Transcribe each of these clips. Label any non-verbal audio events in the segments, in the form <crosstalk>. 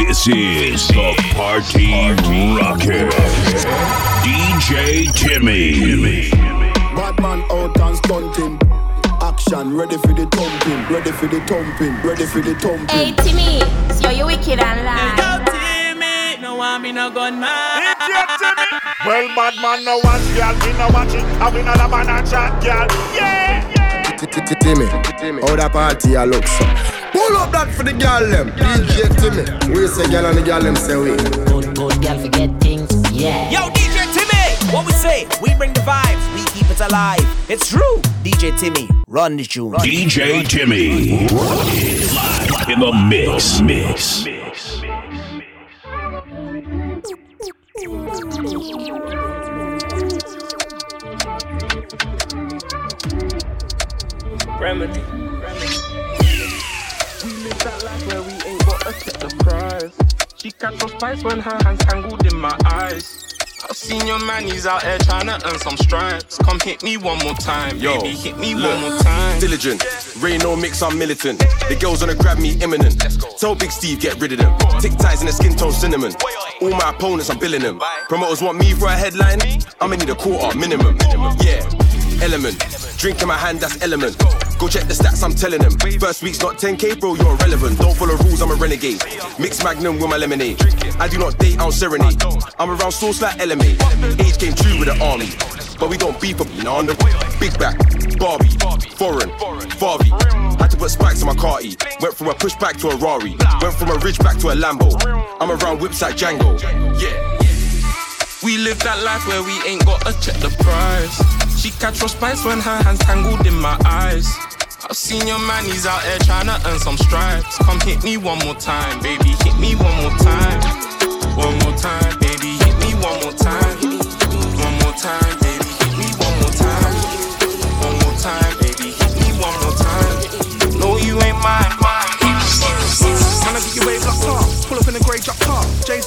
This is the Party rocket. DJ Timmy. Bad man out and stunting. Action, ready for the thumping, ready for the thumping, ready for the thumping. Hey Timmy, so you wicked and lie. Yo, Timmy, no one me no gun man. Well, bad man, no watch, girl. Me no watch it. I win all a man and chat, girl. Yeah, yeah. Timmy, how that party a look so? Pull up that for the girl them. DJ Timmy, we say girl and the girl them say we. Good, good girl, forget things. Yeah. Yo, DJ Timmy, what we say? We bring the vibes, we keep it alive. It's true. DJ Timmy, run the tune. DJ Timmy. Live in the mix. Mix. Remedy. We live that life where we ain't got to take the prize. She catch some spice when her hands tangled in my eyes. I've seen your man, he's out here trying to earn some stripes. Come hit me one more time, Yo, baby, hit me look, one more time. Diligent, Rain no mix, I'm militant. The girls wanna grab me imminent. Tell Big Steve, get rid of them. Tic tacs in the skin tone cinnamon. All my opponents, I'm billing them. Promoters want me for a headline. I'ma need a quarter minimum. Yeah, element. Drink in my hand, that's element. Go check the stats, I'm telling them. First week's not 10k, bro, you're irrelevant. Don't follow rules, I'm a renegade. Mix magnum with my lemonade. I do not date, I don't serenade. I'm around sauce like LMA. Age came true with the army. But we don't beef up, you know, on the big back, Barbie, foreign, Farby. Had to put spikes in my carty. Went from a pushback to a Rari. Went from a Ridgeback to a Lambo. I'm around whips like Django. Yeah. We live that life where we ain't got to check the price. She catch for spice when her hands tangled in my eyes. I've seen your man, he's out here trying to earn some stripes. Come hit me one more time, baby, hit me one more time. One more time, baby, hit me one more time. One more time,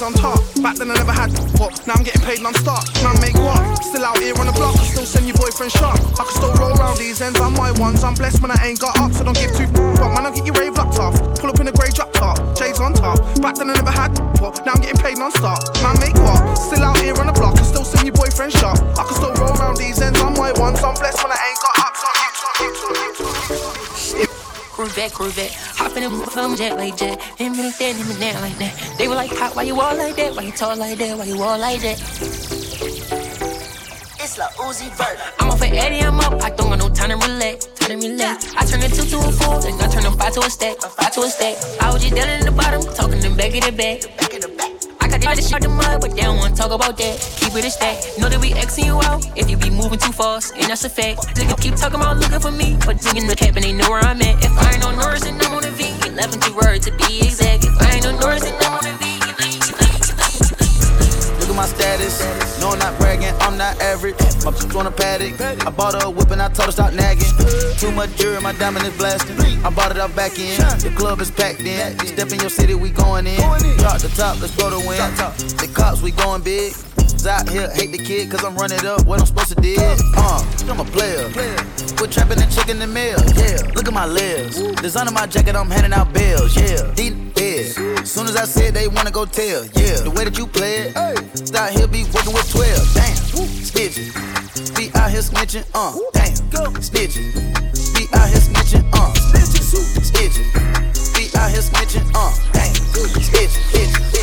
on top. Back then I never had what. Now I'm getting paid non-stop. Man, make what? Still out here on the block. I still send your boyfriend shot. I can still roll round these ends on my ones. I'm blessed when I ain't got up, so don't give two fuck. Man, I'll get your wave locked off. Pull up in a grey drop top. J's on top. Back then I never had what. Now I'm getting paid non-stop. Man, make what? Still out here on the block. I still send your boyfriend shot. I can still roll round these ends on my ones. I'm blessed when I ain't got Corvette, Corvette. Hop in the I'm jet like jet. Him and that, him and that like that. They were like, Pop, why you all like that? Why you talk like that? Why you all like that? It's La Uzi Vert. I'm off of Eddie, I'm up. I don't got no time to relax. Time to relax. I turn a two to a four, then I turn a five to a stack. A Five to a stack. I was just down in the bottom, talking them back of the back. I got this shit out the mud, but they don't wanna talk about that. Keep it a stack. Know that we Xing you out if you be moving too fast, and that's a fact. Niggas keep talking about looking for me, but digging the cap and they know where I'm at. If I ain't on Norris, then I'm on the V. 11 two words to be exact. If I ain't on Norris, then I'm on the V. Look my status. No, I'm not bragging, I'm not average. My bitch on a paddock. I bought her a whip and I told her stop nagging. Too much jewelry, my diamond is blasting. I bought it out back in. The club is packed in. Step in your city, we going in. Drop the top, let's go to win. The cops, we going big. Out here, hate the kid, cause I'm running up what I'm supposed to do. Uh, I'm a player. Quit trapping and chicken the mail. Yeah, look at my lips. Designer my jacket, I'm handing out bills. Yeah, deep yeah. Soon as I said they wanna go tell. Yeah, the way that you play it. Out here be working with 12. Damn, snitching. Be out here snitching. Uh, damn, snitching. Be out here snitching. Uh, snitching. Be out here snitching. Uh, damn, snitching.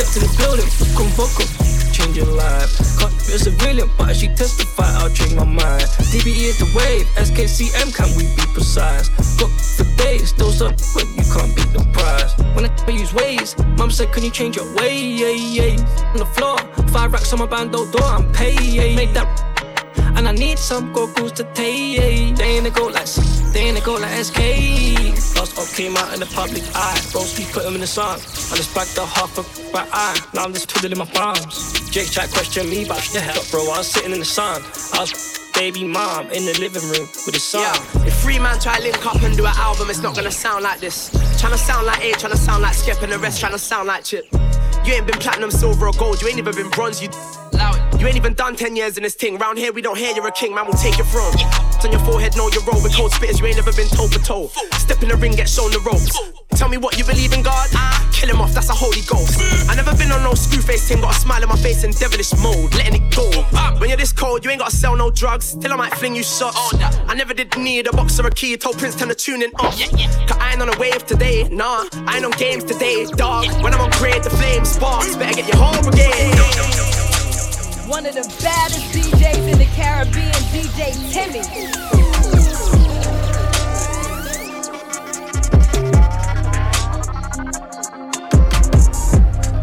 I just step to the building, fuck fuck 'em. Change your life. Can't a civilian, but she testify, I'll change my mind. DBE is the wave, SKCM, can we be precise? Got for days, those up when you can't beat the prize. When I use ways, mom said, Can you change your way? On the floor, five racks on my bando door, I'm paid. Make that and I need some goggles to take. They ain't a go like they ain't a go like SK. Last up came out in the public eye. Bros, we put him in the sun. I just backed the half of my eye. Now I'm just twiddling my palms. Jake Jack questioned me about the hell, bro. I was sitting in the sun. I was baby mom in the living room with the son. Yeah, if three man try link up and do an album, it's not gonna sound like this. Tryna sound like A, tryna sound like Skep, and the rest tryna sound like Chip. You ain't been platinum, silver, or gold, you ain't even been bronze, you it. You ain't even done 10 years in this thing. Round here, we don't hear you're a king, man, we'll take your throne. It's on your forehead, know your role. With cold spitters, you ain't never been toe for toe. Step in the ring, get shown the ropes. Tell me what you believe in God. Ah, kill him off, that's a holy ghost. I never been on no screw face thing, got a smile on my face in devilish mode, letting it go. When you're this cold, you ain't gotta sell no drugs. Till I might fling you shots. I never did need a box or a key. Told Prince to tune in off. Cause I ain't on a wave today, nah. I ain't on games today, dog. When I'm on grade, the flame sparks. Better get your whole brigade. One of the baddest DJs in the Caribbean, DJ Timmy.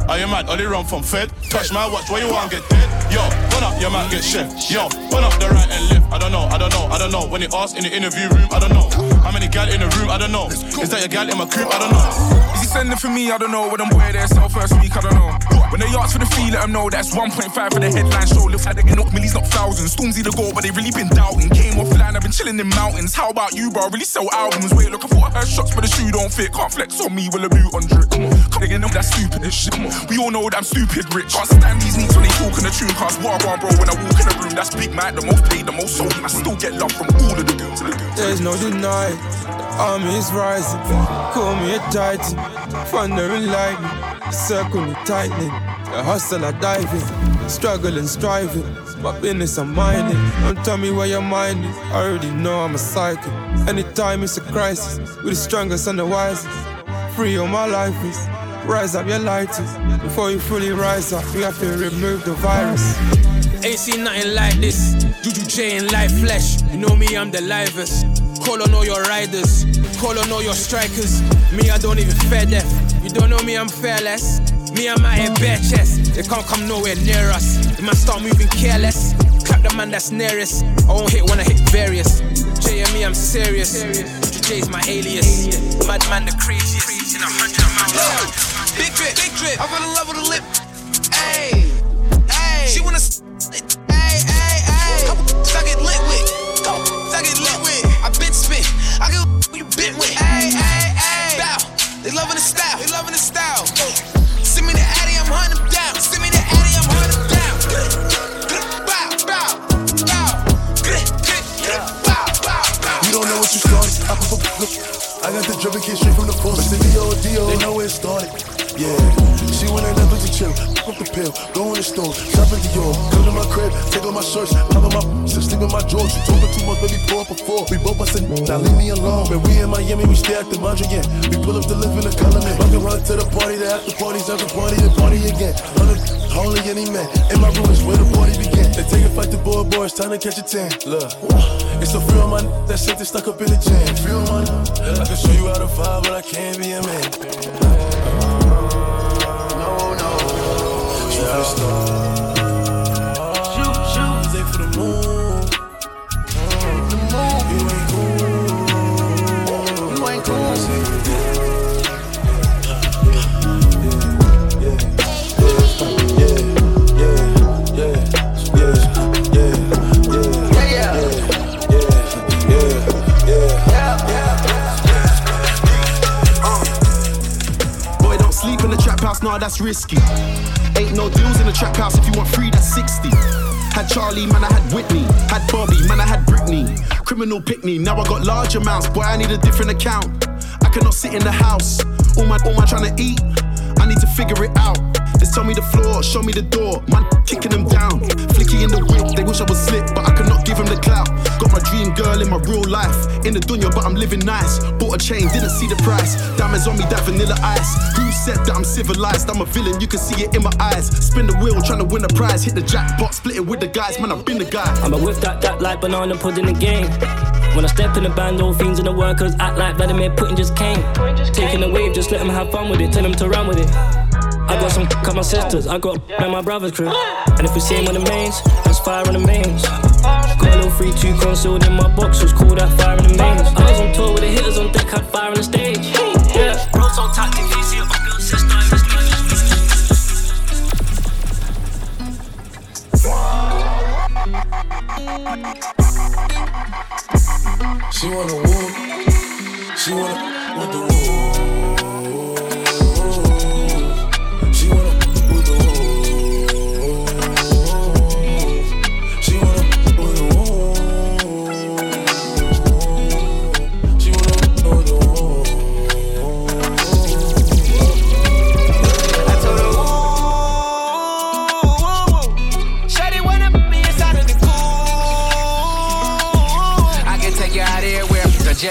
Are you mad? Only run from Fed. Touch my watch, where you want get dead? Yo, run up, your might get chef. Yo, run up the right and left. I don't know, I don't know, I don't know. When he asked in the interview room, I don't know. How many gal in the room? I don't know. Is that your gal in my crib? I don't know. Is he sending for me? I don't know. When I'm boy there, sell first week, I don't know. When they ask for the fee, let them know that's 1.5 for the headline show. Looks like they're getting up millies, not thousands. Stormzy the goal, but they really been doubting. Came offline, I've been chilling in mountains. How about you, bro? Really sell albums. Wait, look, I thought I heard shots, but the shoe don't fit. Can't flex on me with a boot on drip. Come on, they get up that stupid as shit. We all know that I'm stupid rich. Can't stand these needs when they talk in the tune. Cause war one, bro, when I walk in the room, that's Big Mac, the most paid, the most sold. I still get love from all of the dudes. There's no denying, is rising. Call me a titan, thunder and lightning, circle me tightening. The hustle I diving, struggling, striving. My business I'm minding. Don't tell me where your mind is. I already know I'm a psychic. Anytime it's a crisis, we're the strongest and the wisest. Free all my life is. Rise up your lighters. Before you fully rise up, you have to remove the virus. Ain't seen nothing like this. Juju J in live flesh. You know me, I'm the livest. Call on all your riders. Call on all your strikers. Me, I don't even fear death. You don't know me, I'm fearless. Me, I'm out here bare chest. They can't come nowhere near us. The man start moving careless. Clap the man that's nearest. I won't hit when I hit various. J and me, I'm serious. J's my alias. Madman the craziest. In a hundred amounts. Big drip, big drip. I fell in love with a lip. Ayy, ayy. She wanna. Ayy, ayy, ayy. Couple I get lit with. Couple I get lit with. I been spit. I get you bit with. Ayy, ayy, ayy. Bow. They loving the style. They loving the style. Send me the Addy, I'm hunting them down. Send me the Addy, I'm hunting them down. Bow, bow, bow. You don't know what you started. I put I got the drip and kid straight from the force. The D.O.D.O. They know where it started. Yeah, she went in Netflix and chill. The pill, go in the store, shop the Dior. Come to my crib, take off my shirts, pop on my sleep in my drawers. You talking too much, baby, pour up a four. We both bustin', now leave me alone. When we in Miami, we stay at the Mondrian. We pull up to live in the color man. Run run to the party, the after parties, after party, the party again. Hundred, holy any man. In my room is where the party began. They take a fight to boy, boy, it's time to catch a tan. Look, uh, it's a feel on my that shit that's stuck up in the jam. Feel on I can show you how to vibe, but I can't be a man. Boy, don't sleep in the trap house, nah, that's risky. Ain't no deals in the trap house, if you want free, that's 60. Had Charlie, man, I had Whitney. Had Bobby, man, I had Britney. Criminal pick me, now I got large amounts, boy, I need a different account. I cannot sit in the house, all my, all my trying to eat. I need to figure it out. Just tell me the floor, show me the door. Kicking them down. Flicky in the whip, they wish I was slick, but I could not give him the clout. Got my dream girl in my real life. In the dunya, but I'm living nice. Bought a chain, didn't see the price. Diamonds on me, that vanilla ice. Who said that I'm civilized? I'm a villain, you can see it in my eyes. Spin the wheel, trying to win a prize. Hit the jackpot, split it with the guys. Man, I've been the guy. I'm a whip that, that like banana pudding again. When I step in the band, all fiends and the workers act like Vladimir Putin just came. Taking the wave, just let them have fun with it, tell them to run with it. I got some cut my sisters, I got at my brother's crib. And if we see him on the mains, that's fire on the mains. Got a little free two concealed in my boxers, call that fire in the mains. I was on tour with the hitters on deck, had fire on the stage. Yeah, bro, so tactic, you see it, my sister, She wanna woo. She wanna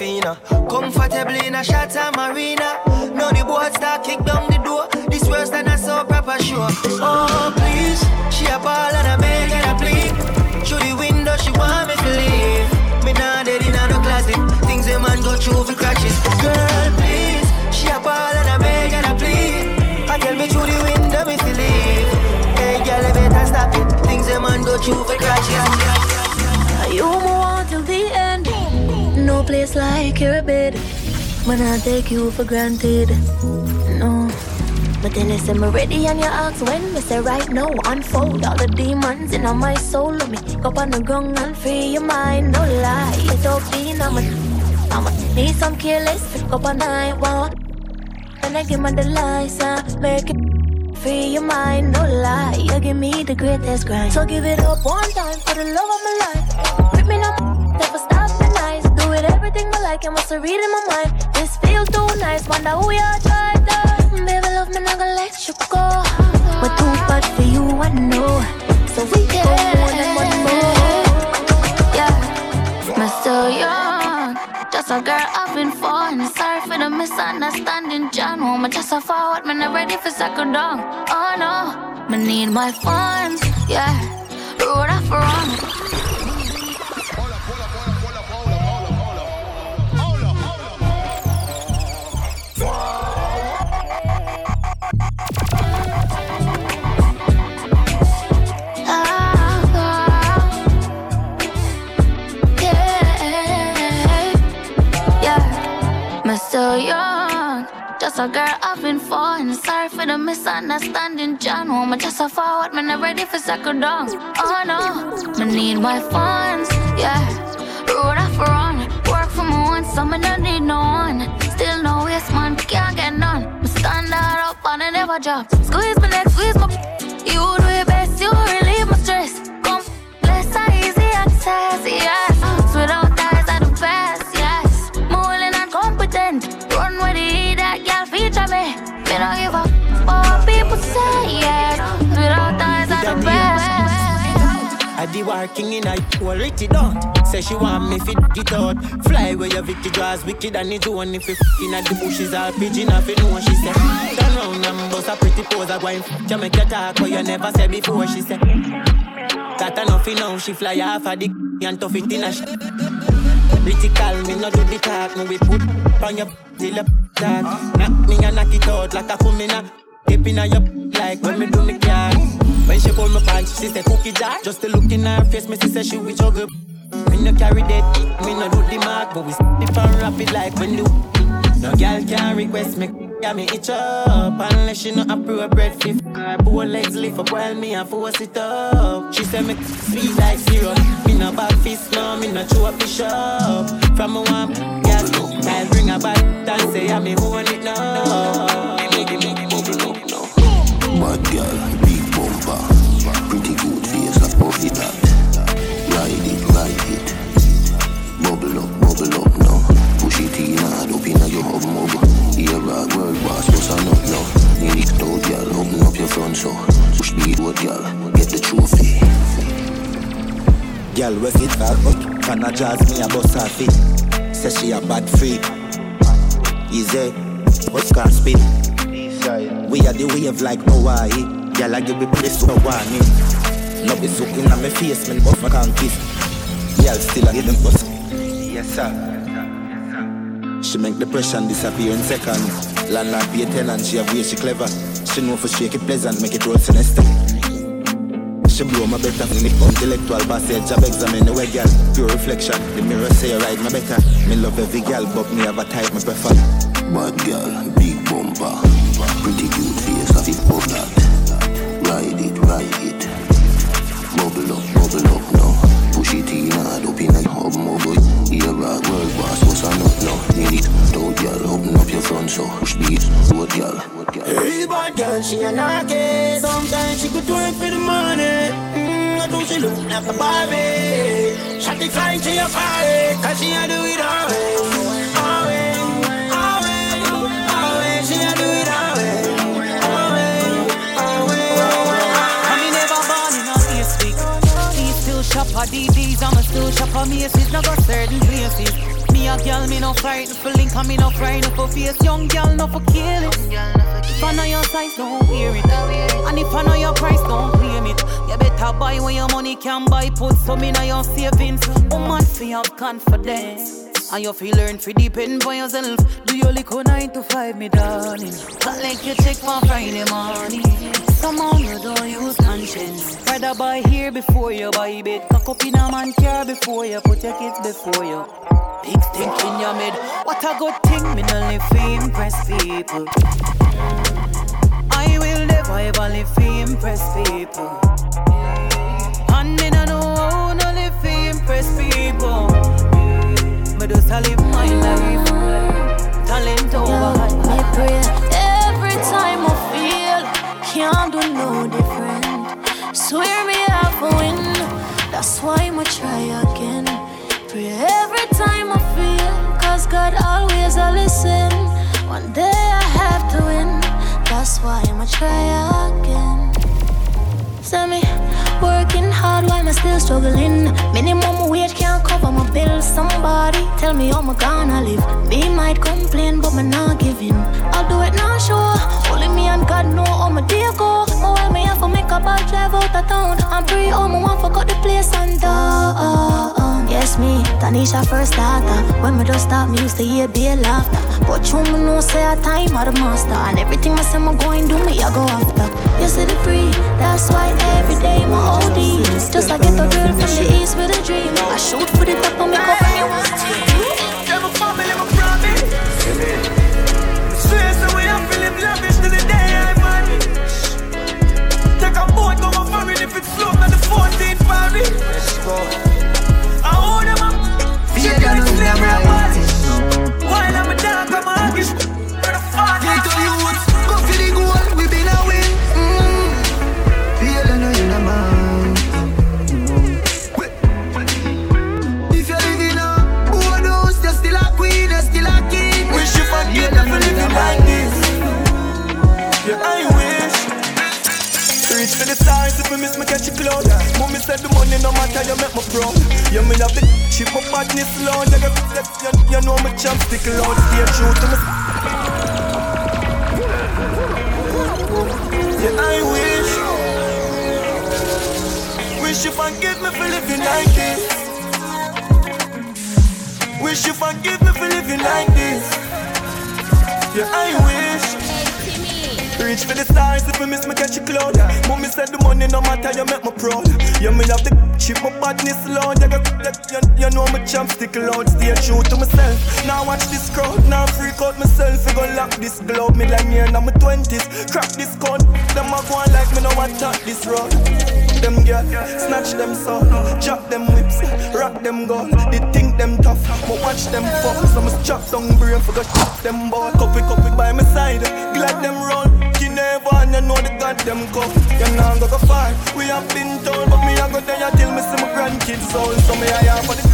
Comfortably in a shot. When I take you for granted. No. But then you say me ready and you ask when me say right now unfold all the demons in my soul. Of me go on the ground and free your mind. No lie it's okay I'ma I'ma need some careless pick up a night one and I give my the lies and make it free your mind. No lie you give me the greatest grind. So give it up one time for the love of my life. Rip me up never stop everything I like and what's read in my mind. This feels too nice wonder who you tried to baby love me not gonna let you go. We're too bad for you I know. So we can go one and one more. Yeah I'm still young. Just a girl having fun sorry for the misunderstanding John. Woman just a forward man not ready for second down oh no. I need my funds yeah. Road off run just I've been falling. Sorry for the misunderstanding, John. Woman, just a forward, man, not ready for second down. Oh no, me need my funds, yeah. Road off run, work for my one, so me don't need no one. Still no waste, man, can't get none. Me stand hard up and I never drop. Squeeze my neck, squeeze my. You do your best, you relieve my stress. Come, less easy access, yes. I the working in a quality done. Say she want me fit it out. Fly where your Vicky draws wicked and it one if you in at the bushes or pigeon off you know she say. Turn round and bust a pretty pose a going to make you talk what you never said before she say. That enough know she fly off of the <laughs> and tough it in a sh- Critical, me no do the talk, me we put on your <laughs> till you <laughs> talk. Knock me and knock it out like a kumina. Keep in your like when me do me car. When she pull my pants, she say cookie jar. Just to look in her face, me she say she with juggle. Me no carry that, me no do the mark, but we stiff and rapid like when do. No girl can request me. Yeah, me itch up unless she not appropriate fit. Her poor legs lift up while me a force it up. She said me sweet like syrup. Me no bad fist, no, me no chew up the shop. From a one, girl, I'll bring her back and say I'm me own it now. Puff it out. Ride it, ride it, bubble up, bubble up now. Push it in hard up inna your hub mug. Here rock world boss, what's a nut now? Need it out, girl, open up your front so. Push the road, girl, get the trophy. Girl, we fit back up, can a jazz me a bust her feet. Say she a bad freak. Easy, what's car speed? We are the wave like Hawaii. Girl, I give me place for warning. No be soaking on my face, man, but I can't kiss. Girl, still I give them bust. Yes, sir. She make depression disappear in seconds. Landlord pay tenant, she have way she clever. She know for shake it pleasant, make it roll sinister. She blow my better from the intellectual passage Job examine the way girl Pure reflection The mirror say right my better Me love every girl But me have a type me prefer Bad girl, big bumper, pretty cute face, I fit pop that. Ride it, ride it, bubble up, bubble up now. Push it in hard up in a hub mobile. Here rock world boss, what's a nut now? Need it, out girl, open up your front so push beat, road girl. Hey, bad girl, she a knocky. Sometimes she could it for the money. Mm, I do she look like a Barbie. Shot the fine, she a party. Cause she a do it. All at DDs, I'ma still shop at Macy's. Now got certain places. Me a girl, me no frightened for link, me no frightened for face. Young girl, no for kill it. If I know your size, don't wear it. And if I know your price, don't claim it. You better buy when your money can buy. Put some in your savings. Woman, fi have confidence. And you feel learn fi depend on yourself. Do your little nine to five, me darling. Can't like you check for Friday morning. Somehow you don't use conscience. Rather buy here before you buy bed. Cock up in a man car before you put your kids before you. Big stink in your mid. What a good thing, me no live fi impress people. I will never ever live fi impress people. And me no know how no live fi impress people. Me just a live my life. Talent over Me pray every time I can't do no different. Swear me I for win. That's why I'ma try again. Pray every time I feel, cause God always a listen. One day I have to win. That's why I'ma try again. Send me working hard while I'm still struggling. Minimum wage can't cover my bills. Somebody tell me how I'm gonna live. Me might complain, but I'm not giving. I'll do it now, sure. Me God know how my day go. Oh, well, me have to make a bad drive out of town. I'm free, oh, me want cut the place and down. Yes, me, Tanisha first starter. When me just start, me used to hear be laughter. But you me know say a time of the master. And everything I say me going do me, I go after. You see the free, that's why every day my OD. Just like get a girl from the east with a dream. I shoot for the top and me cover me one Paris. Stars if me miss me catch a cloud. Mommy said the money no matter you make me proud. You me have the ship up badness loud. You, you, you know me chopstick loud. Stay true to me. Yeah, I wish. Wish you forgive me for living like this. wish you forgive me for living like this. Yeah, I wish. Reach for the stars if I miss me catch a cloud. Mommy said the money no matter, you make me proud. You me have the chip, my badness loud. You, you, you know my champ stick loud. Stay true to myself. Now watch this crowd, now freak out myself. I go lock this globe, me like me in my twenties. Crack this code, them a go on like me no want talk this road. Them girl, snatch them soul, drop them whips, rock them gold. They think them tough, but watch them fall. So me chop down brain for go chop them ball. Copy, copy by my side, glad them roll never and you know the goddamn come. You know go go far. We have been told, but me I go there till me see my grandkids soul. So me I have for the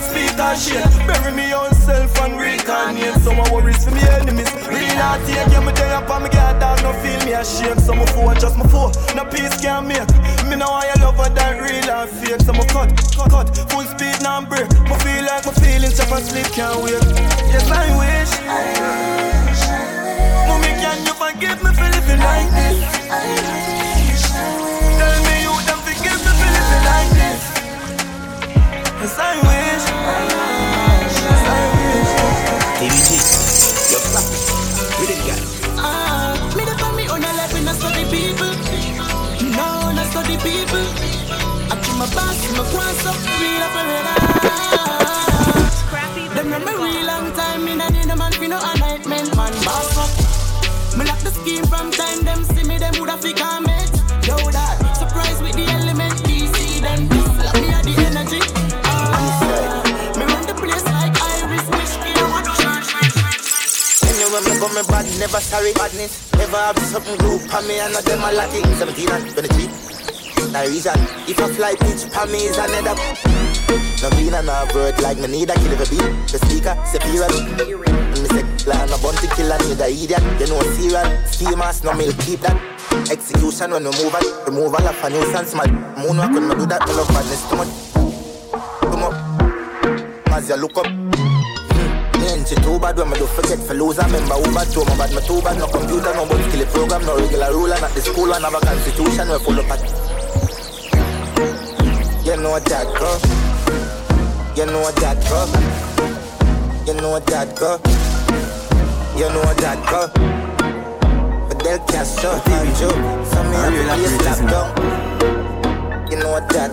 speak and shit. Bury me on self and reincarnate. Some worries for me enemies. Real not take you me there up and me get dog no feel me ashamed. So my fool just my fool. No peace can make. Me know I love her that real and fake. So my cut, cut, cut. Full speed now break. Me feel like my feelings just and sleep can't wait. Yes I wish. I wish. Mommy, can you forgive me for living like this? I wish. Yes, I you're. We didn't get Ah, me the for me on a life in a study people. No, not study people. I keep my boss, my cross up, real up a Them know me real long time, me nah need a man fi no enlightenment, man boss up. Me lock the scheme from time them see me, them woulda fi comment. Anyway, me bad, never sorry. Badness, never have something group for me, and not them a lucky. 17 and 23. No reason, if I fly pitch for me is another. No bean and no word like me need a kill a beat. The speaker, superior. And me say, plan a bounty killer, need a idiot. You know, serial. Schemers, no milk, keep that. Execution when we move it. Removal of a nuisance, my moonwalk when me do that. Me love badness too much. Come up. As you look up. Me too bad when me do forget for lose. I remember who bad, too my bad, me too bad. No computer, no bounty kill program, no regular ruler. Not the school, and have a constitution, we full of at. You know what that, girl. You know what that, girl. You know what that, girl. You know what that, girl. But they'll catch up and you. So me have to be slap down. You know. Stepping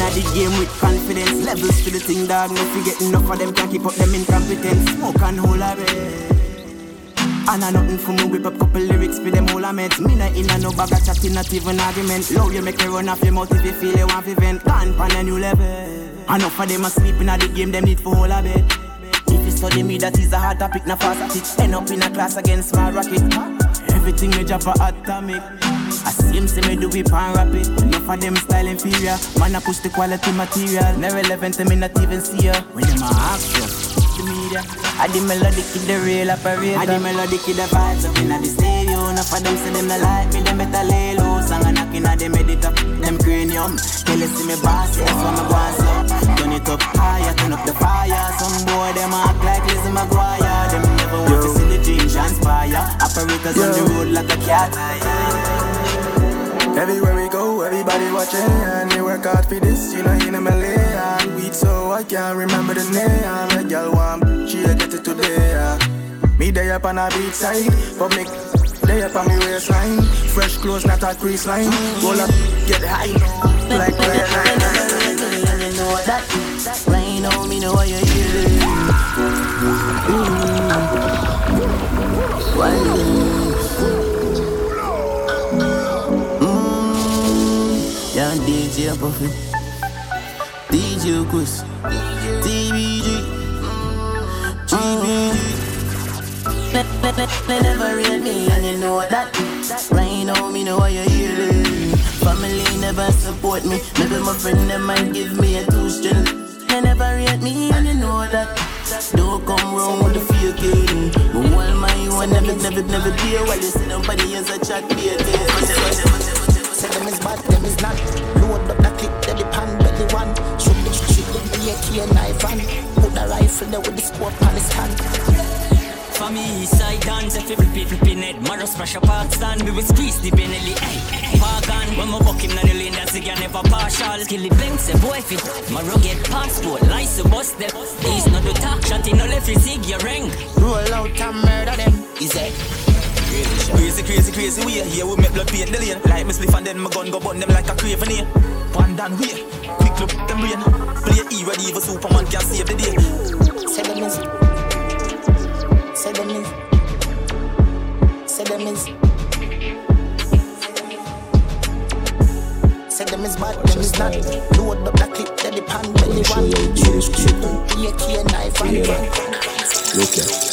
at the game with confidence. Levels to the thing, dog. No forget enough of them can't keep up them incompetence. Smoke and hold a. And I know nothing for me whip up couple lyrics for them all I meant Me not in a no bag of chatting, not even argument Low you make it run off your mouth if you feel you want to vent Gone pan a new level Enough of them are sleeping at the game, them need for all a bed If you study me, that is a hard topic, not fast at it End up in a class against my rocket Everything drop for atomic I same say me do it pan rapid Enough of them style inferior Man I push the quality material Never relevant to me not even see ya When them a ask you the media. I the melodic kid, the real operator. I the melodic kid, the vibes up in the stereo. Enough of them say them no like me, them better lay low. Song and knocking at them edit up, them cranium. Tell you see me boss, yeah, that's what me want so. Turn it up higher, turn up the fire. Some boy them act like Lizzie McGuire. Them never want to see the dream transpire. Operators on the road like a cat. Everywhere we go, everybody watching. And they work hard for this, you know, in a Malayan Weed so I can't remember the name. A girl want, she a get it today yeah. Me day up on a beach side But me day up on me waistline. Fresh clothes, not a crease line. Roll up, get high. Like prayer line You know that Rain on me, know what you're here mm. One Yeah, DJ Puffy, DJ Chris, TBG, GBG. They never rate me, and you know that. Right now, me know why you're here. Family never support me. Maybe my friend them might give me a two strength. They never rate me, and you know that. Don't come wrong with the faking. But while my one never, never, never be while you see nobody else a chat be a Say them is bad, them is not. Load up the clip, they the pan, belly one. Shoot the shoot them the AK knife and put the rifle there with the scope on his hand. For me, side dance, if you flipping it. Marrow splash up hard stand, we will squeeze the Benelli. Eh. Hey, hey, Pagan, when my buck him on the lane, that's again never partial. Kill the banks, a boy fit. Marrow get passport, license bust them. He's not the talk, shot in no left, zig your ring. Roll out and murder them. Is it? Crazy, crazy, crazy way. Here we make blood paint the lane. Like me spliff and then my gun go burn them like a craven here. One down way. Quick look them brain. Play E ready even Superman can save the day. Say them is. Say them is. Say them is. Say them is bad, them is not. Load up the clip, then the pan, belly one. AK knife and. Look here.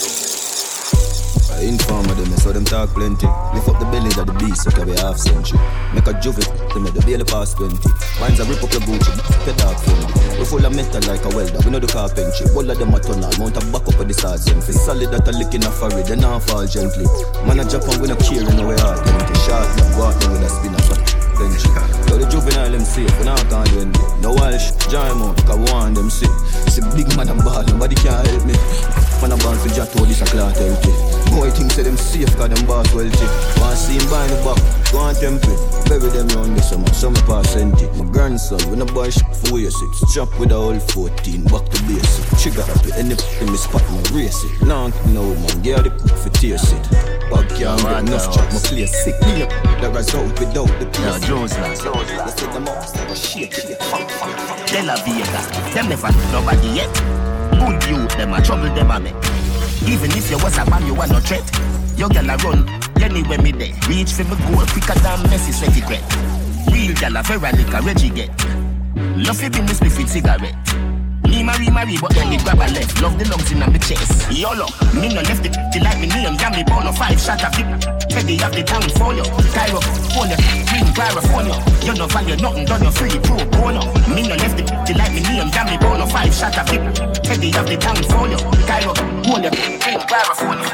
Informer them, so them talk plenty. Lift up the bellies of the beast, so carry half century. Make a juvie, them make the bailey past 20. Wines a rip up your Gucci, pet dog friendly. We full of metal like a welder, we know the carpentry. All of them a tunnel, mount a back up of the sergeant. For solid that a lick in a forehead, then I fall gently. Man a Japan, we no care in hard. Them to shot, out them with a spinner. Benji. So the juvenile them safe, we not can't do anything. No Walsh, Jimo, cause want them sick. See big man and ball, nobody can help me. Man a born for Jato, this a clout healthy. Boy think say them safe, cause them boss wealthy. Want see him buy the back, go on temple. Bury them round the summer, summer pass empty. My grandson, when a boy shit for your six. Chop with a whole 14, back to basic. Trigger up it, any in me spot, my race it. Now, no man, get the cook for tear it. Bug can't get enough chop, my place sick. Me up, the result without the place. Jones now. Let's take them off, they go shake it. De La Vega, them never nobody yet. Good youth, them a trouble, them a make. Even if you was a man, you are no threat. Your gal a run anywhere me there. Reach for me goal quicker than Messi sweaty great. Real gal a Veronica Reggie get. Love fi be me spliff with cigarette. Marry marry, but then me grab a left. Love the lungs in my chest. YOLO, me no left it till like me name. Yeah, me born a five shot of it. Teddy have the town for you. Cairo, phone you. Green California. You no value nothing, done you free pro bono. Me no left it till like me name. Yeah, me born a five shot of it. Teddy have the town for you. Cairo, phone you. Green California.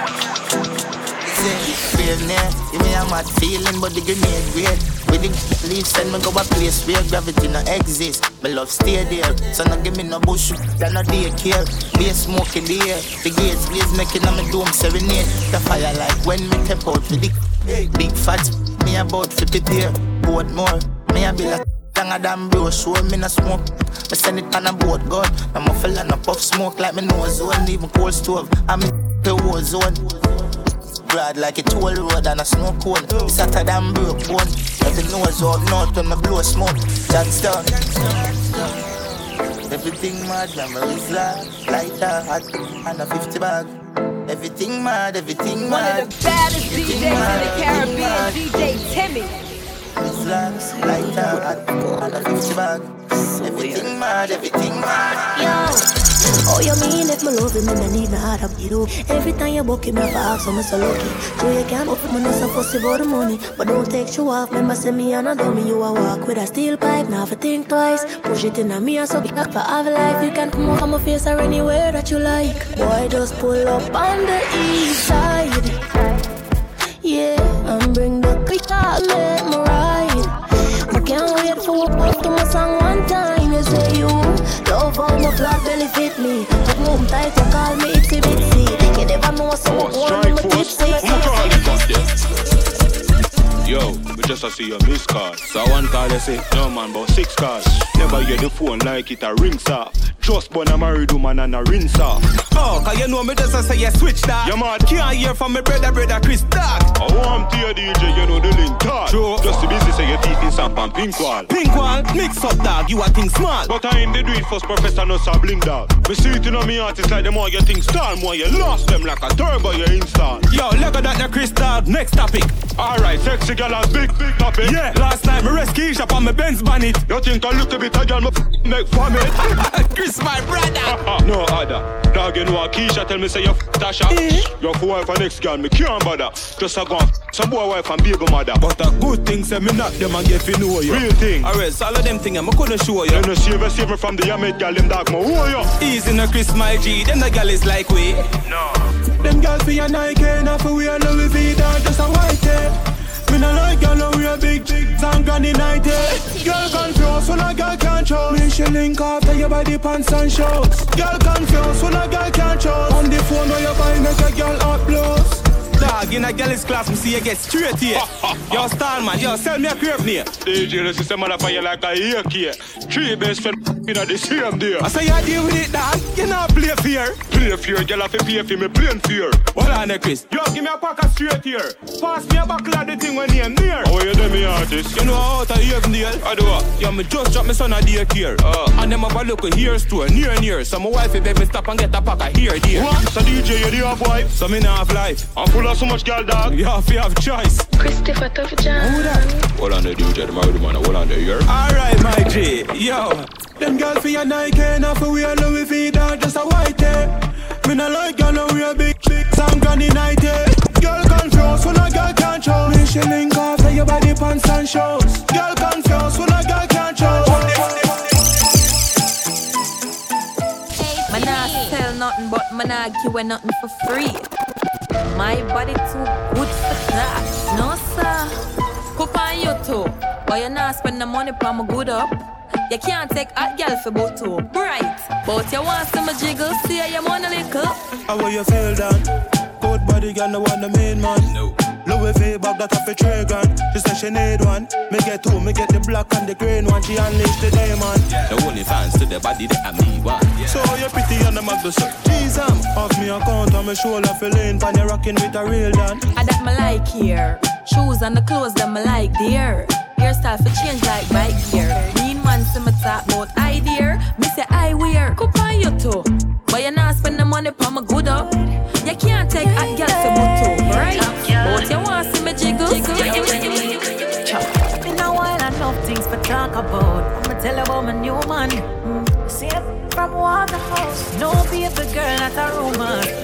Brave near, give me a mad feeling, but the grenade great. With the leaves, send me go a place where gravity no exist. My love stay there, so no give me no bush, that no daycare. Be a smoke in the air, the gates blaze making on my dome serenade. The fire like when me step out for the big fat. Me about 50 there, boat more. Me a be like Younger than bro, show me no smoke. Me send it on a boat gun. I'm a no puff smoke like me nose zone. Even cold stove, I'm in the war zone. Broad like a toll road and a snow cone. Satter than broke bone. Every nose out north when me blow smoke. That's done. Everything mad, memories loud. Lighter, hot, and a 50 bag. Everything mad, everything mad. One of the baddest DJs in the Caribbean, DJ Timmy. Slacks, lighter, hot, and a 50 bag. Everything mad, everything mad. Yo. Oh, you mean if my love him, then I need no hard up you do. Every time you book him, I ask, so I'm so lucky. So you can't open my nose and fussy about the money. But don't take you off, remember, send me on a dummy. You a walk with a steel pipe, for think twice. Push it in a me and so back for have life. You can come over my face or anywhere that you like. Boy, just pull up on the east side. Yeah, and bring the quick out, let me ride. I can't wait for up to my song one time. You say you love how my flat belly fit me. But home tight, you call me itsy bitsy. You never know so oh, one of my tipsy. Yo, we just a see your miss card. So one call they say, no man, about six cards. Never hear the phone like it a rings off. Just born a married woman and a rinse off. Oh, cause you know me just a say you switch that. You mad? Can't hear from my brother, brother Chris Dark. I want to your DJ, you know the link talk. True. Just to busy say your teeth in stamp and pink wall. Pink wall, mix up dog, you a think smart. But I ain't the do it first professor, no sabling dog. Me see it in me artist like the more you think style, more you lost them like a turbo you install. Yo, look at that, the Chris Dark. Next topic. Alright, sexy girl has big, big topic. Yeah, last night me rescue shop on my Benz bonnet. You think I look a bit a girl, me f- make vomit? <laughs> Chris, my brother. <laughs> no other. Dog, you know a Keisha tell me say you f- Tasha. Eh? Your wife and next girl, me can't bother. Just a go and some boy wife and baby mother. But a good thing say me not them and get fi know you. Real thing. Alright, so all of them thing I couldn't show you. You know save me, save me from the Yamed girl, them dog, me who are you? Easy no Chris, my G. Them the girl is like we. No. Them girls for your Nike, not for we a Louis Vuitton, just a white tape. Me no like girl no wear big big and granny night eh. Girl confused when a girl can't show me She link after your body pants and shorts. Girl confused when a girl can't choose. On the phone where you buy make a girl upload. Dog, in a girl's class, me see you get straight here. Eh. <laughs> yo, star man, yo, sell me a crib near. DJ, the system on fire like a AK. Three best friend in the same day. I say you deal with it, dog. You not play fear. Play fear, girl have to pay for me plain fear. Hold on, there, Chris. Yo, give me a pack of straight here. Pass me a buckle of the thing when you're near. How you do me artist? You know how out of Avondale? I do what? Yo, me just drop my son a daycare. Uh. And them have a local hair store near and near. So my wife beg me stop and get a pack of hair there. What? So DJ, you do have wife? So me not have life. I'm full of so much girl, dog. You have to have choice. Christopher Tough John. Who that? Hold on the DJ, the married man, hold on the ear. Alright, my G. Yo. Them girls for your Nike, not for wear Louis V, dog, just a white hair. Me not like girl, no wear big, big, some granny night eh? Girl confused when a girl can't show. Me she link of your body pants and shows. Girl confused when a girl can't show. Man, I sell nothing but man, I give nothing for free. My body too good for that. No, sir. Put on too. But you not spend the money for my good up. You can't take hot girl for both two. Right. But you want some jiggle, see you want a little. How will you feel done? Good body girl, no want the main man. No. Louis V bag that off a tray grand. She said she need one. Me get two, me get the black and the green one. She unleashed the demon. The only fans to the body that I me one. So you pretty and the mag the so Jeez, I'm off me account on my shoulder feeling pan you rocking with a real dan. I that me like here. Shoes and the clothes that me like there. Hairstyle for change like bike gear. Mean man see me talk about idea. Me say I wear. Cup on you too. But you not spend the money for my good up. You can't take hot girl for moto, right? But you want see me jiggle. In a while, enough things for talk about. I'ma tell you about my new man. Mm. See it from Waterhouse. No baby girl, not a romance.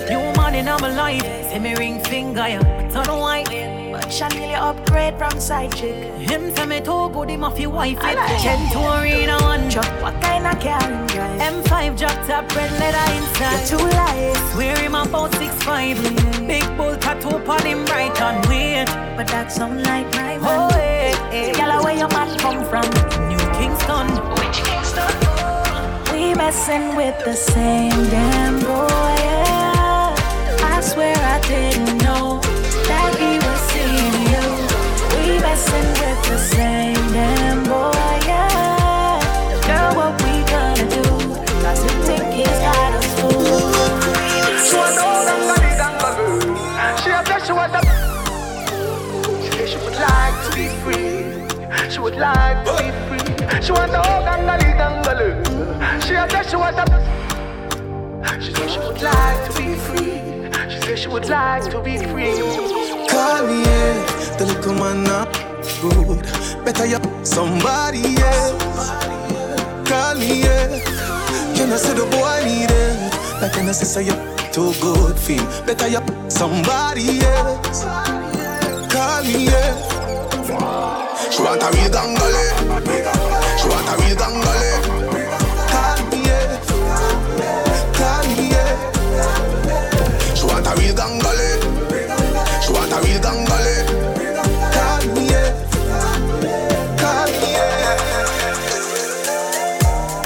In my life. See me ring finger, yeah. Turn white. But Chanel upgrade from side chick. Him say me too good, him off your wife. It like Centurion a one drop. What kind of car him drive? M5 drop top, red leather inside. Too light. Wear him about six five. Big bull tattoo on him right on weird. But that's sound like my. Oh, hey, hey. Yalla, where your man come from? New Kingston. Which Kingston? We messing with the same damn boy. Yeah. Swear I didn't know that he was seeing you. We messing with the same damn boy. Yeah. Girl, what we gonna do? Cause we think he's got us fooled. She want to hold on to the dangle. She a flesh, she want to. She say she would like to be free. She would like to be free. She want on to the. She a she want to. She say she would like to be free. She would like to be free. Call me, yeah. The little man not good. Better you somebody else. Call me, yeah. Can I say the boy need it? Like can I say say you too good feel? Better you somebody else. Call me, yeah. She want a real gangale. She want a real gangale. Real gangale. She want a real gangale. Call me. Call me.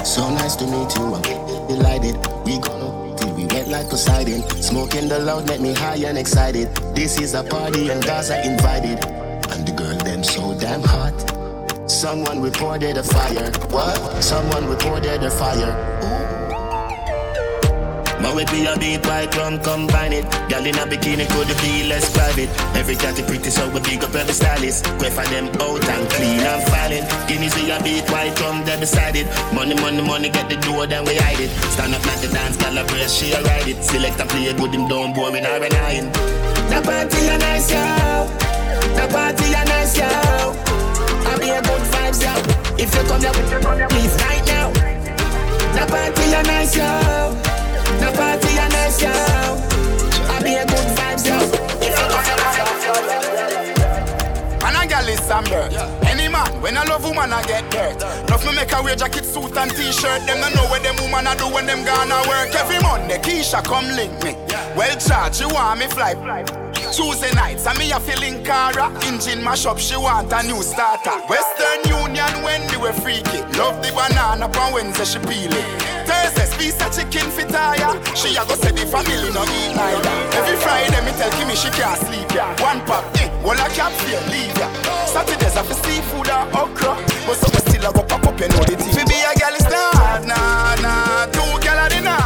So nice to meet you, I'm delighted. We gonna till we wet like Poseidon. Smoking the loud, make me high and excited. This is a party and guys are invited. And the girl them so damn hot. Someone reported a fire. What? Someone reported a fire. My way be a beat white rum combine it. Girl in a bikini could be less private. Every cat is pretty so we big up every stylist. Quay for them out and clean and filing. Guineas be a beat white rum they beside it. Money, money, money get the door then we hide it. Stand up like the dance, girl a brace she a ride it. Select and play good him bore me now and nine. The party a nice yo. The party a nice yo. I be a good vibes yo. If you come here, please right now. The party a nice yo. The party a nice yo. I be a good vibes yo. Man a gal is some dirt. Any man, when I love woman, I get dirt. Enough me make a wear jacket, suit and t-shirt. Them don't know what them woman a do when them gonna work. Every Monday, Keisha come link me. Well charged, you want me fly. Tuesday nights, and me a feeling Cara. Engine mash up, she want a new starter. Western Union when we were freaky. Love the banana on Wednesday, she peel it. Thursday, piece of chicken fit tire. She a go say the family no eat neither. Every Friday, me tell Kimmy she can't sleep ya. One pop, eh, well I can't feel leave ya. Saturdays, I for seafood or okra. But some still a go pop up, you know the thing. Fi be a girl is not, nah, nah. Two girl a the nam,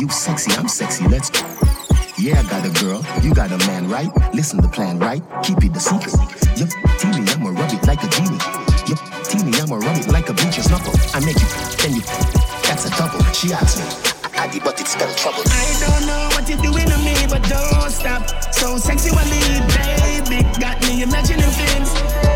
You sexy, I'm sexy, let's go. Yeah, I got a girl, you got a man, right? Listen, to the plan, right? Keep it the secret. Yup, teeny, I'ma rub it like a genie. Yup, teeny, I'ma rub it like a beacher's knuckle. I make you, then you, that's a double. She asked me, Addy, but it's spell trouble. I don't know what you're doing to me, but don't stop. So sexually, baby, got me imagining things.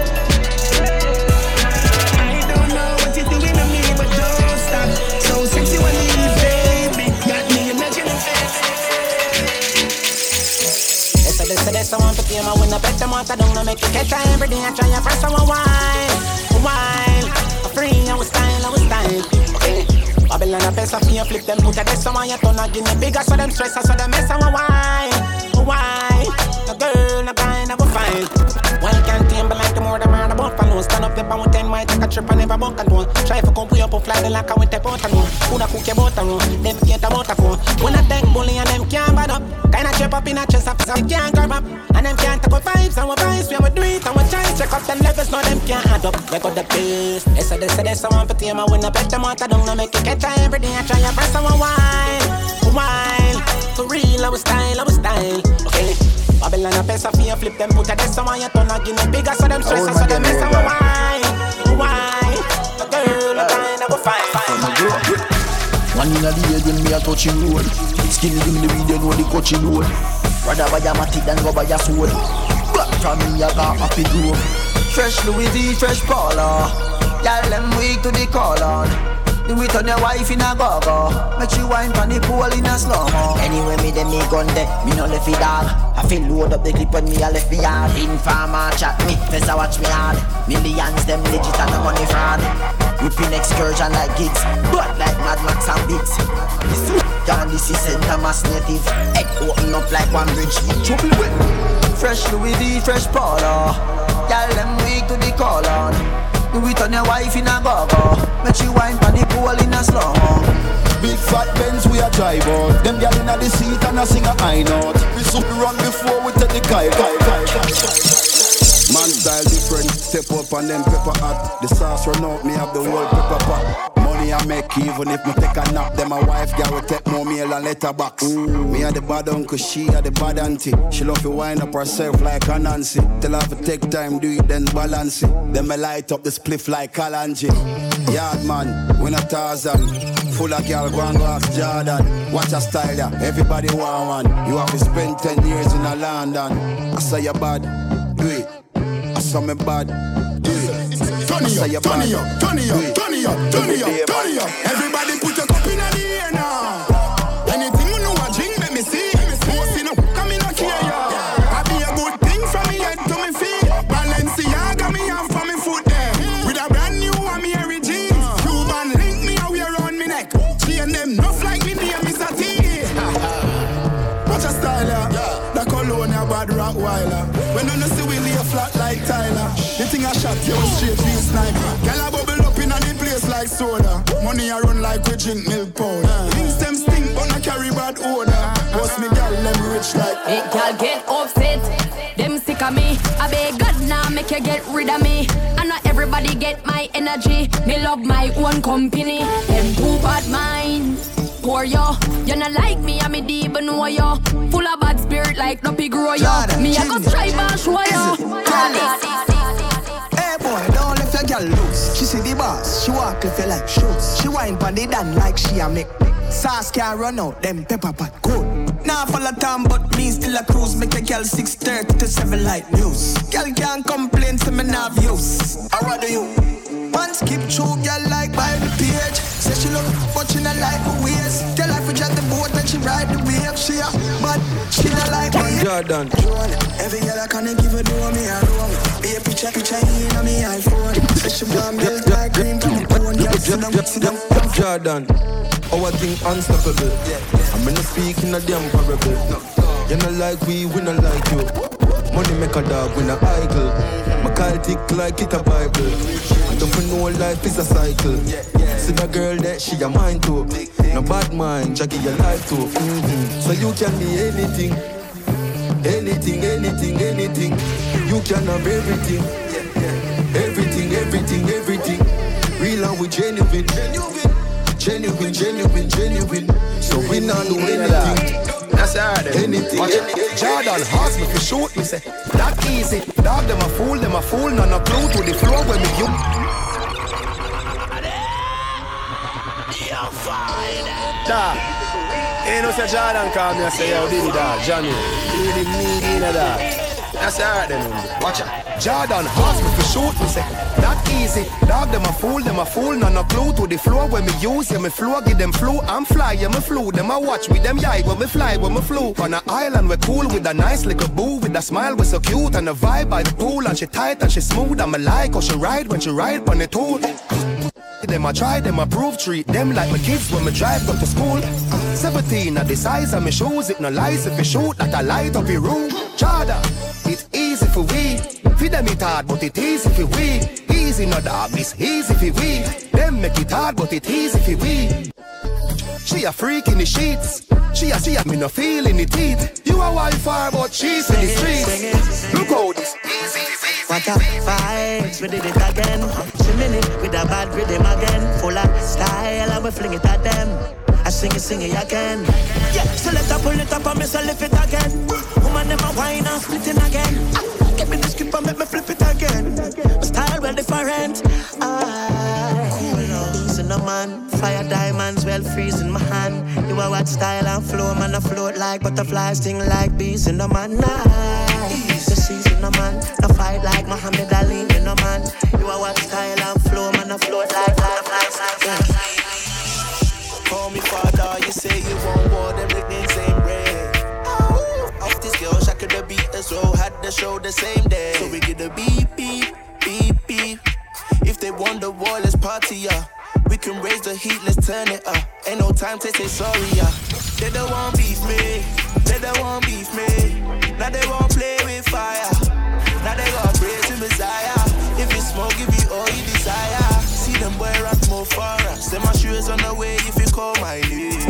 This, I want to feel my win. I bet them want to don't make you catch her every day. I try your first one wine, wine. I'm free, I was style, I was style. Babylon a pesa for you flip them put a this on your turn again the bigger so them stress so them mess and wine, wine. No girl, no guy, never fine. Why can't tame but like the more the man about follow Stand up the pound ten might take a trip and never buck and one Try for come up and fly the like I went take out and one Coulda cook your butter run, them get a butter phone When I take bully and them can't bad up. Kinda trip up in a chest of some can't grab up. And them can't take our vibes and we vibes We do it and we try. Check up them levels Now them can't add up, they got the pace They say they say they say want for tame and when I bet them out I don't know make it catch every day. I try your press and wine, wine. For real, I was style, I was style. Okay Babylon a pesa for you flip them put a this on your turn again? The bigger so them stress so them mess and wine, wine The girl, the kind of go fine, fine, fine One in a the head when me a touching road. Give me the video know the coaching road. Rather buy a matic than go buy a sword. Black from me I got happy groove Fresh Louis V, fresh Paula. Y'all them weak to the call on do it on your wife in a go-go Make you wine pon the pool in a slow-mo Anyway, me dem me gun de, me no left it dog. I feel load up the clip when me I left me yard. Informer chat me, first I watch me hard. Millions them legit and the money fraud. Whipping excursion like gigs, but like Mad Max and Biggs. Down this is center mass native. Head open up like one bridge. Trouble with Fresh Louis V, fresh Paula Y'all them weak to the call on Do it on your wife in a go-go Make you wine pon the pool in a slow-mo Big fat Benz we a drive out. Them gyal inna the seat and a sing a high note. We super run before we take the kite, kite, kite. Man style different, step up and them pepper hot. The sauce run out, me have the whole pepper pot. Money I make even if me take a nap. Then my wife girl will take more meal and letterbox. Mm. Me a the bad uncle, she a the bad auntie. She love to wind up herself like a Nancy. Tell her to take time, do it then balance it. Then me light up the spliff like Kalanji. Yard man, we not Tarzan. Full of girl, go and go ask Jordan. Watch a style, yeah. Everybody want one. You have to spend 10 years in a London. I say you bad, do it. I saw me bad, do it. Turn I it up, you turn bad, it up, turn it up, it up, turn it up, turn it up. Everybody put your cup in the air now. Anything you know I drink, let me see. Most in come in a care ya. I be a good thing from me head to me feet. Balenciaga me have for me foot there. With a brand new Amiri jeans. Cuban link me a wear on me neck. Chain them nuff like me name is a T. <laughs> Watch a style ya. The cologne a bad rock whiler. When you see we lay flat like Tyler. The thing I shot you straight to sniper. Girl a bubble like soda. Money I run like we drink milk powder. Things them stink but I carry bad odor. Boss me girl them rich like. Hey, girl, get upset. Them sick of me. I beg God now make you get rid of me. I know everybody get my energy. Me love my own company. Them too bad mind. Poor yo, you not like me, I me deep know yo. Full of bad spirit like no pig grow yo. Me I go strive and show yo. She like wine pon the like she a make. Sauce can't run out, them pepper pot good. Now follow time, but me still a cruise. Make a girl 630 to 7 light news. Girl can't complain to me now views. How do you? Man skip through, girl like by the page. Say she love, but she not like my ways. Her if drive the boat, then she ride the wave. She a, but she not like me. Jordan. Every girl I can't give a do me a room. Be a picture, picture in on me iPhone. Say she want me like green from the bone. Girl, sit down, sit down. Jordan. Our thing unstoppable. I'm in the speaking a damn parable. You not like we, we not like you. Money make a dog, we not idle. My call tick like it a Bible. I don't know life is a cycle. See the girl that she a mind too. No bad mind, Jackie your life too. Mm-hmm. So you can be anything. Anything, anything, anything. You can have everything. Everything, everything, everything. Real and with genuine. Genuine, genuine, genuine. Genuine. So we not do anything. That's. Anything, Watch anything. it. Jordan asked me to shoot me, say that easy. Dog them a fool, them a fool, none a clue to the floor when me you. Dog. Ain't no say Jordan call me and say, yo, Diddy dog, Johnny, Diddy me, Diddy dog. That's hard then. Watch out. Jordan asked me to shoot me, say that easy. Dog them a fool, them a fool, none a clue to the floor when me use, yeah me flow, give them flu. I'm fly, yeah me flew. Them a watch with them yai when me fly, when me flew. On a island we cool with a nice little boo, with a smile we so cute and a vibe by the pool and she tight and she smooth. I'm a like how she ride when she ride on the tool. Them I try, them I prove, treat them like my kids when me drive up to school. 17 at the size of my shoes, it no lies if you shoot that I light up your room. Chada, it's easy for we. Feed them it hard, but it easy for we. Easy no dog, it's easy for we. Them make it hard, but it easy for we. She a freak in the sheets. She a she a me no feel in the teeth. You a wildfire, but she's in the streets. Look how this easy What a vibes, we did it again. It with a bad rhythm again. Full of style, and we fling it at them. I sing it, sing it again. Yeah, so let her pull it up and me so lift it again. Woman, a wine and split it again. Ah, Give me the script and make me flip it again. My style well different. I easy no man. Fire diamonds well freezing my hand. You a watch style and flow, man. I float like butterflies, sting like bees in the man. Nice. Season no man. No fight like Muhammad Ali in no man. You a watch style and flow, man. I float like butterflies. Yeah. Call me father, you say you want war, them nicknames ain't bread. Off this girl, shock the beat as well, had the show the same day. So we get the beep, beep, beep, beep. If they want the war, let's party, yeah. We can raise the heat, let's turn it up. Ain't no time to say sorry, yeah. They don't want beef me, they don't want beef me. Now they won't play with fire. Now they got pray to Messiah. If you smoke, give you all you desire. See them boy rock more us. Say my shoes on the way if you call my name.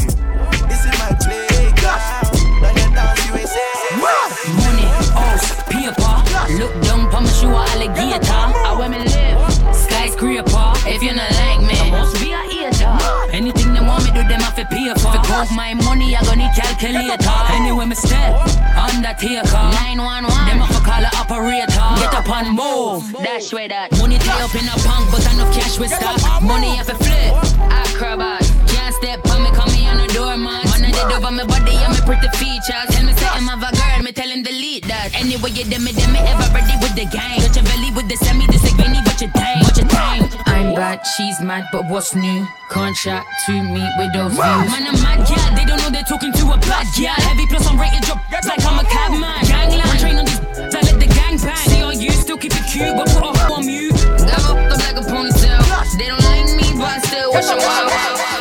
Look down on my shoe, alligator. I where me live, skyscraper. If you not like me, I must be a hater. Anything they want me do, them have to pay for. If count my money, I gonna need calculator. Anyway, me step, undertaker. 911, them have to call a operator. Get up and move, dash way that. Money tie up in a punk, but enough cash with stock. Money have to flip, acrobat. Can't step on me, come me on the door, Man, Did over my body and my pretty features. Tell me something of a girl, me tell him delete that. Anyway, you dem me, dem me ever ready with the gang. Touch your belly with the semi, this like Vinny, what you think, what you think. I'm bad, she's mad, but what's new? Contract to meet with those views. Man, I'm mad, yeah, they don't know they're talking to a bad, yeah. Heavy plus I'm rated drop, like I'm a cabman. Gangland, train on these, I let the gang bang. See all you still keep it cute, but put off on mute. Go up like a ponytail. They don't like me, but I still wish I was.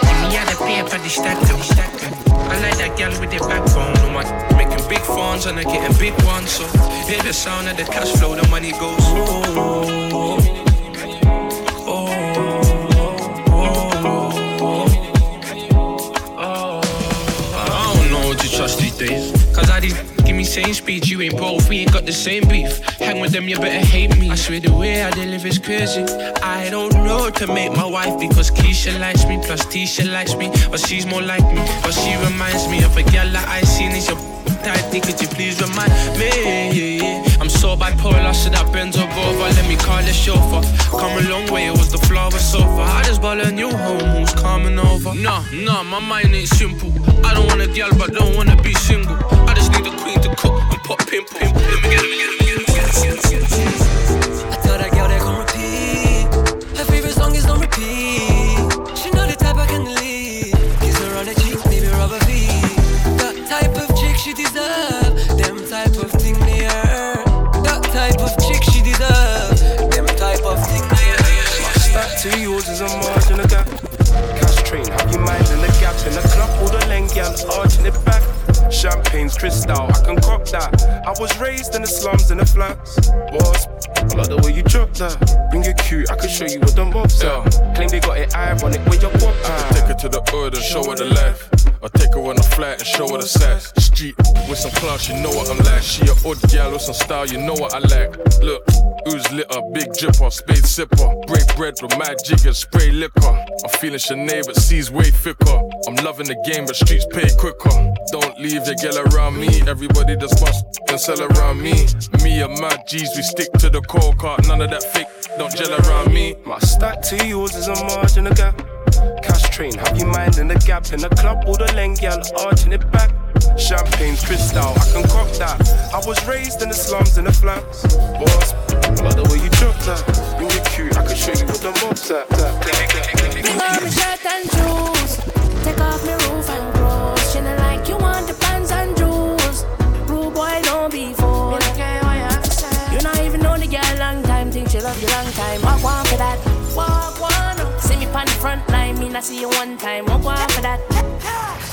Give me all the paper, the stacker, that girl with the backbone. No man making big phones and I getting big ones. So hear the sound of the cash flow, the money goes. Oh, oh, oh, oh I don't know what trust these days. Cause I give me same speech, you ain't both, we ain't got the same beef. Hang with them, you better hate me. I swear the way I they live is crazy. I don't know to make my wife because Keisha likes me, plus Tisha likes me, but she's more like me. But she reminds me of a girl that I seen is your tight could you please remind me? I'm so bipolar, so that bends over, let me call the chauffeur. Come a long way, it was the flower sofa. I just bought a new home, who's coming over? Nah, nah, my mind ain't simple. I don't want a girl, but don't wanna be single. I need to cook and pop pimple. Let me get, let me get, let me get, let me get. Crystal, I can cop that. I was raised in the slums in the flats. Boss, I like the way you drop that. Bring it cute, I can show you what the mobs are. Claim they got it ironic where your pop at. Take her to the hood and show her the life. I take her on the flat and show her the sass. Street with some class, you know what I'm like. She a odd gal with some style, you know what I like. Look, ooze litter, big dripper, spade sipper. Break bread with mad jiggers, spray liquor. I'm feeling Sinead, but C's way thicker. I'm loving the game, but streets pay quicker. Don't leave your girl around me. Everybody just bust and sell around me. Me and my G's, we stick to the core cart. None of that fake, don't gel around me. My stack to yours is a margin of gap. Cash train, have you mind in the gap in the club? All the length, girl, arching it back. Champagne's Cristal, I can cop that. I was raised in the slums in the flats. Boss, I the way you drop that. Bring it cute, I can show you what the mob's at. Bring me shirt and. Take off my roof and front line. Me not see you one time. Walk one for that.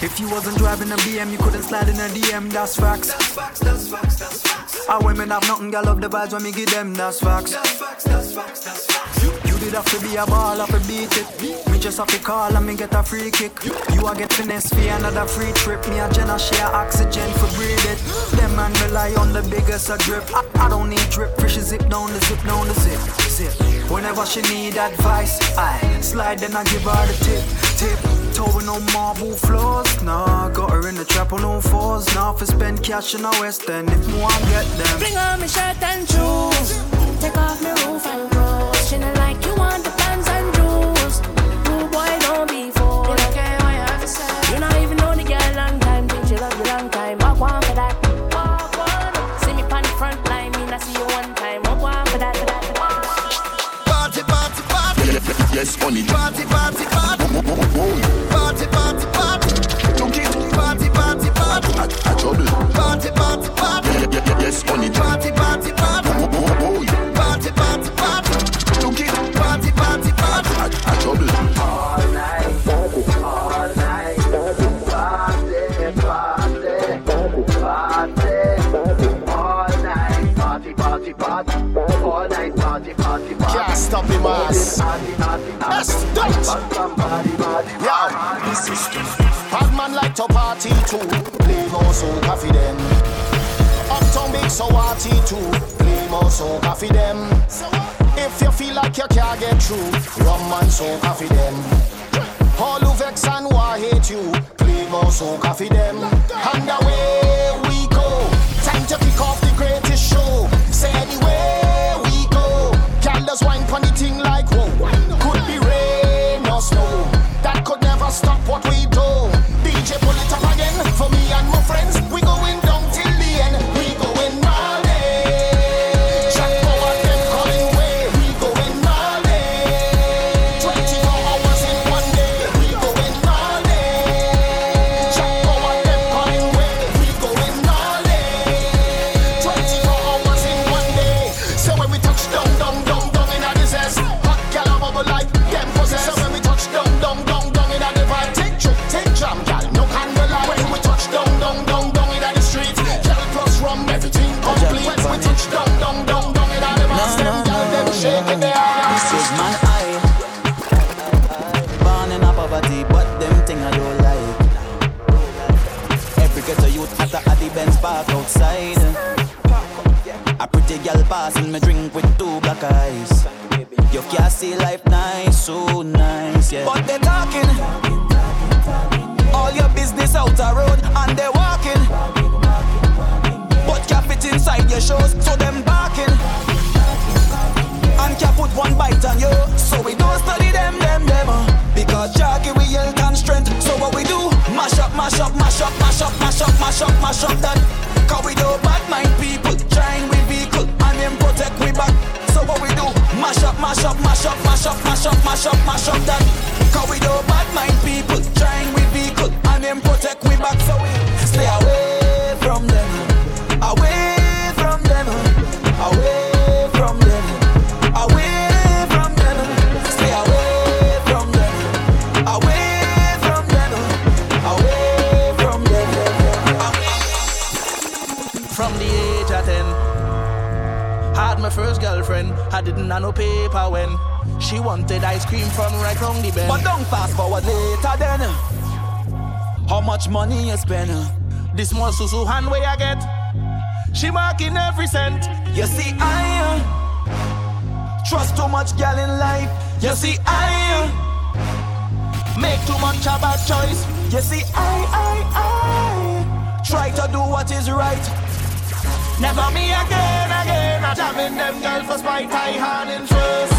If you wasn't driving a BM, you couldn't slide in a DM, that's facts. That's facts, that's facts, that's facts. Our women have nothing, girl love the vibes when me give them, that's facts. That's facts, that's facts, that's facts. You, have to be a ball, have to beat it. Me just have to call and me get a free kick. You a get finesse for another free trip. Me and Jenna share oxygen for breathe it. Them man rely on the biggest a drip. I, I don't need drip, fish zip down the zip down the zip, zip. Whenever she need advice, I slide then I give her the tip, tip. Towing on marble floors, nah. Got her in the trap on all fours, now for spend cash in the West End if more I get them. Bring on me shirt and shoes. Take off two hand way I get. She marking every cent. You see, I uh, trust too much gal in life. You see, I uh, make too much a choice. You see, I, I, I try to do what is right. Never me again, again. I'm jamming them girls for spite. I had interest.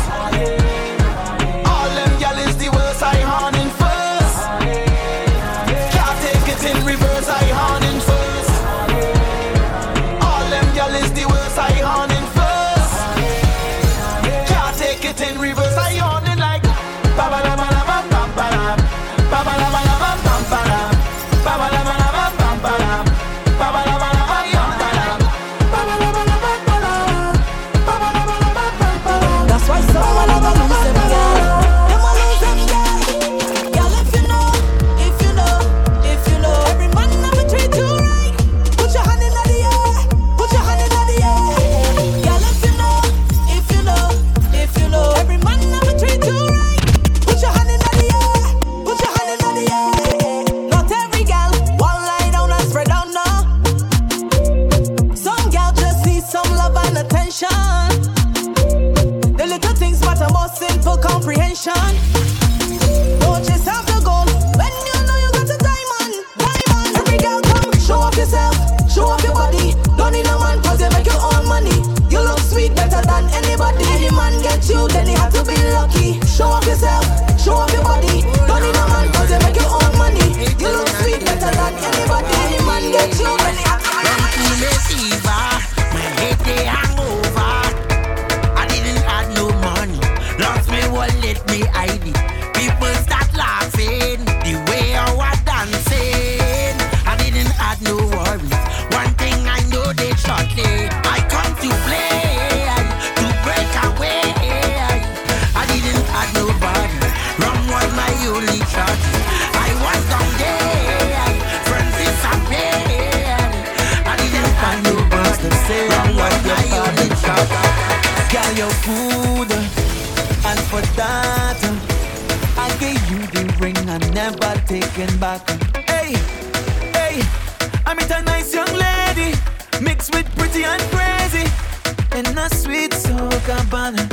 your food and for that I gave you the ring I never taken back. Hey, hey, I met a nice young lady mixed with pretty and crazy in a sweet soca banana.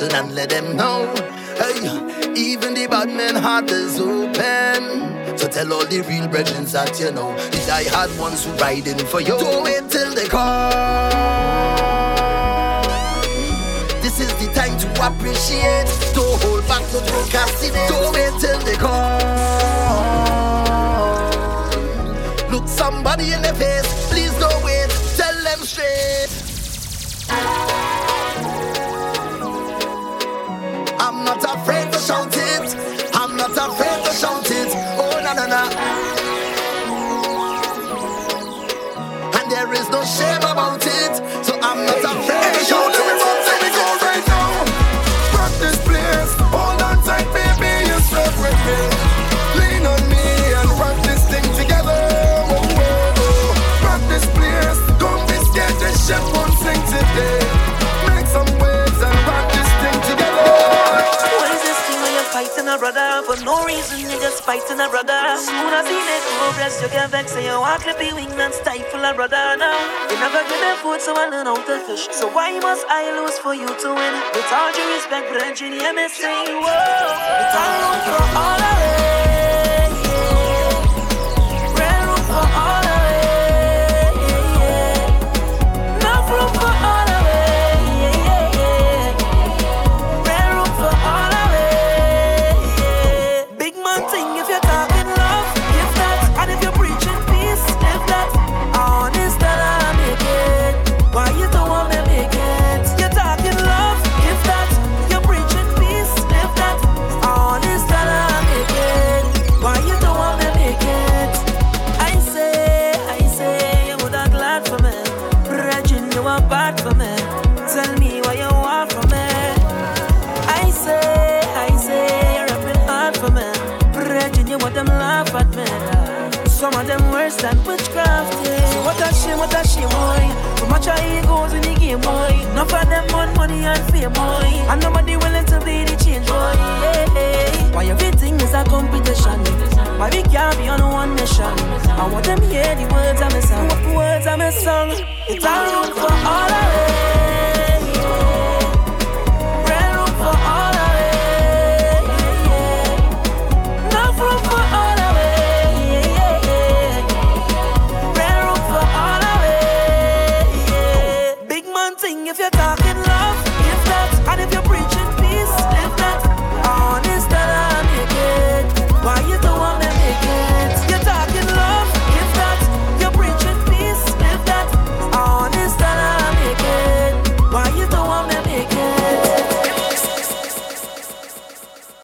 listen and let them know. Hey, even the bad men heart is open. So tell all the real brethren that you know the die-hard ones who riding for you. Don't wait till they come. This is the time to appreciate. Don't hold back, don't procrastinate. Do till they come. Look somebody in the face. for no reason, you're just fighting a brother. Soon as he make you breast, you can vex and you walk like the wingman, stifle a brother now. You never give them food, so I learn how to fish. So why must I lose for you to win? With all due respect, brethren, you're missing. Whoa, it's all for all of it. No for them on money and fame, boy. And nobody willing to be the change, boy. Hey. Why everything is a competition? Why we can't be on one mission? I want them hear the words I'm a song. Words I'm a song. It's a room for all of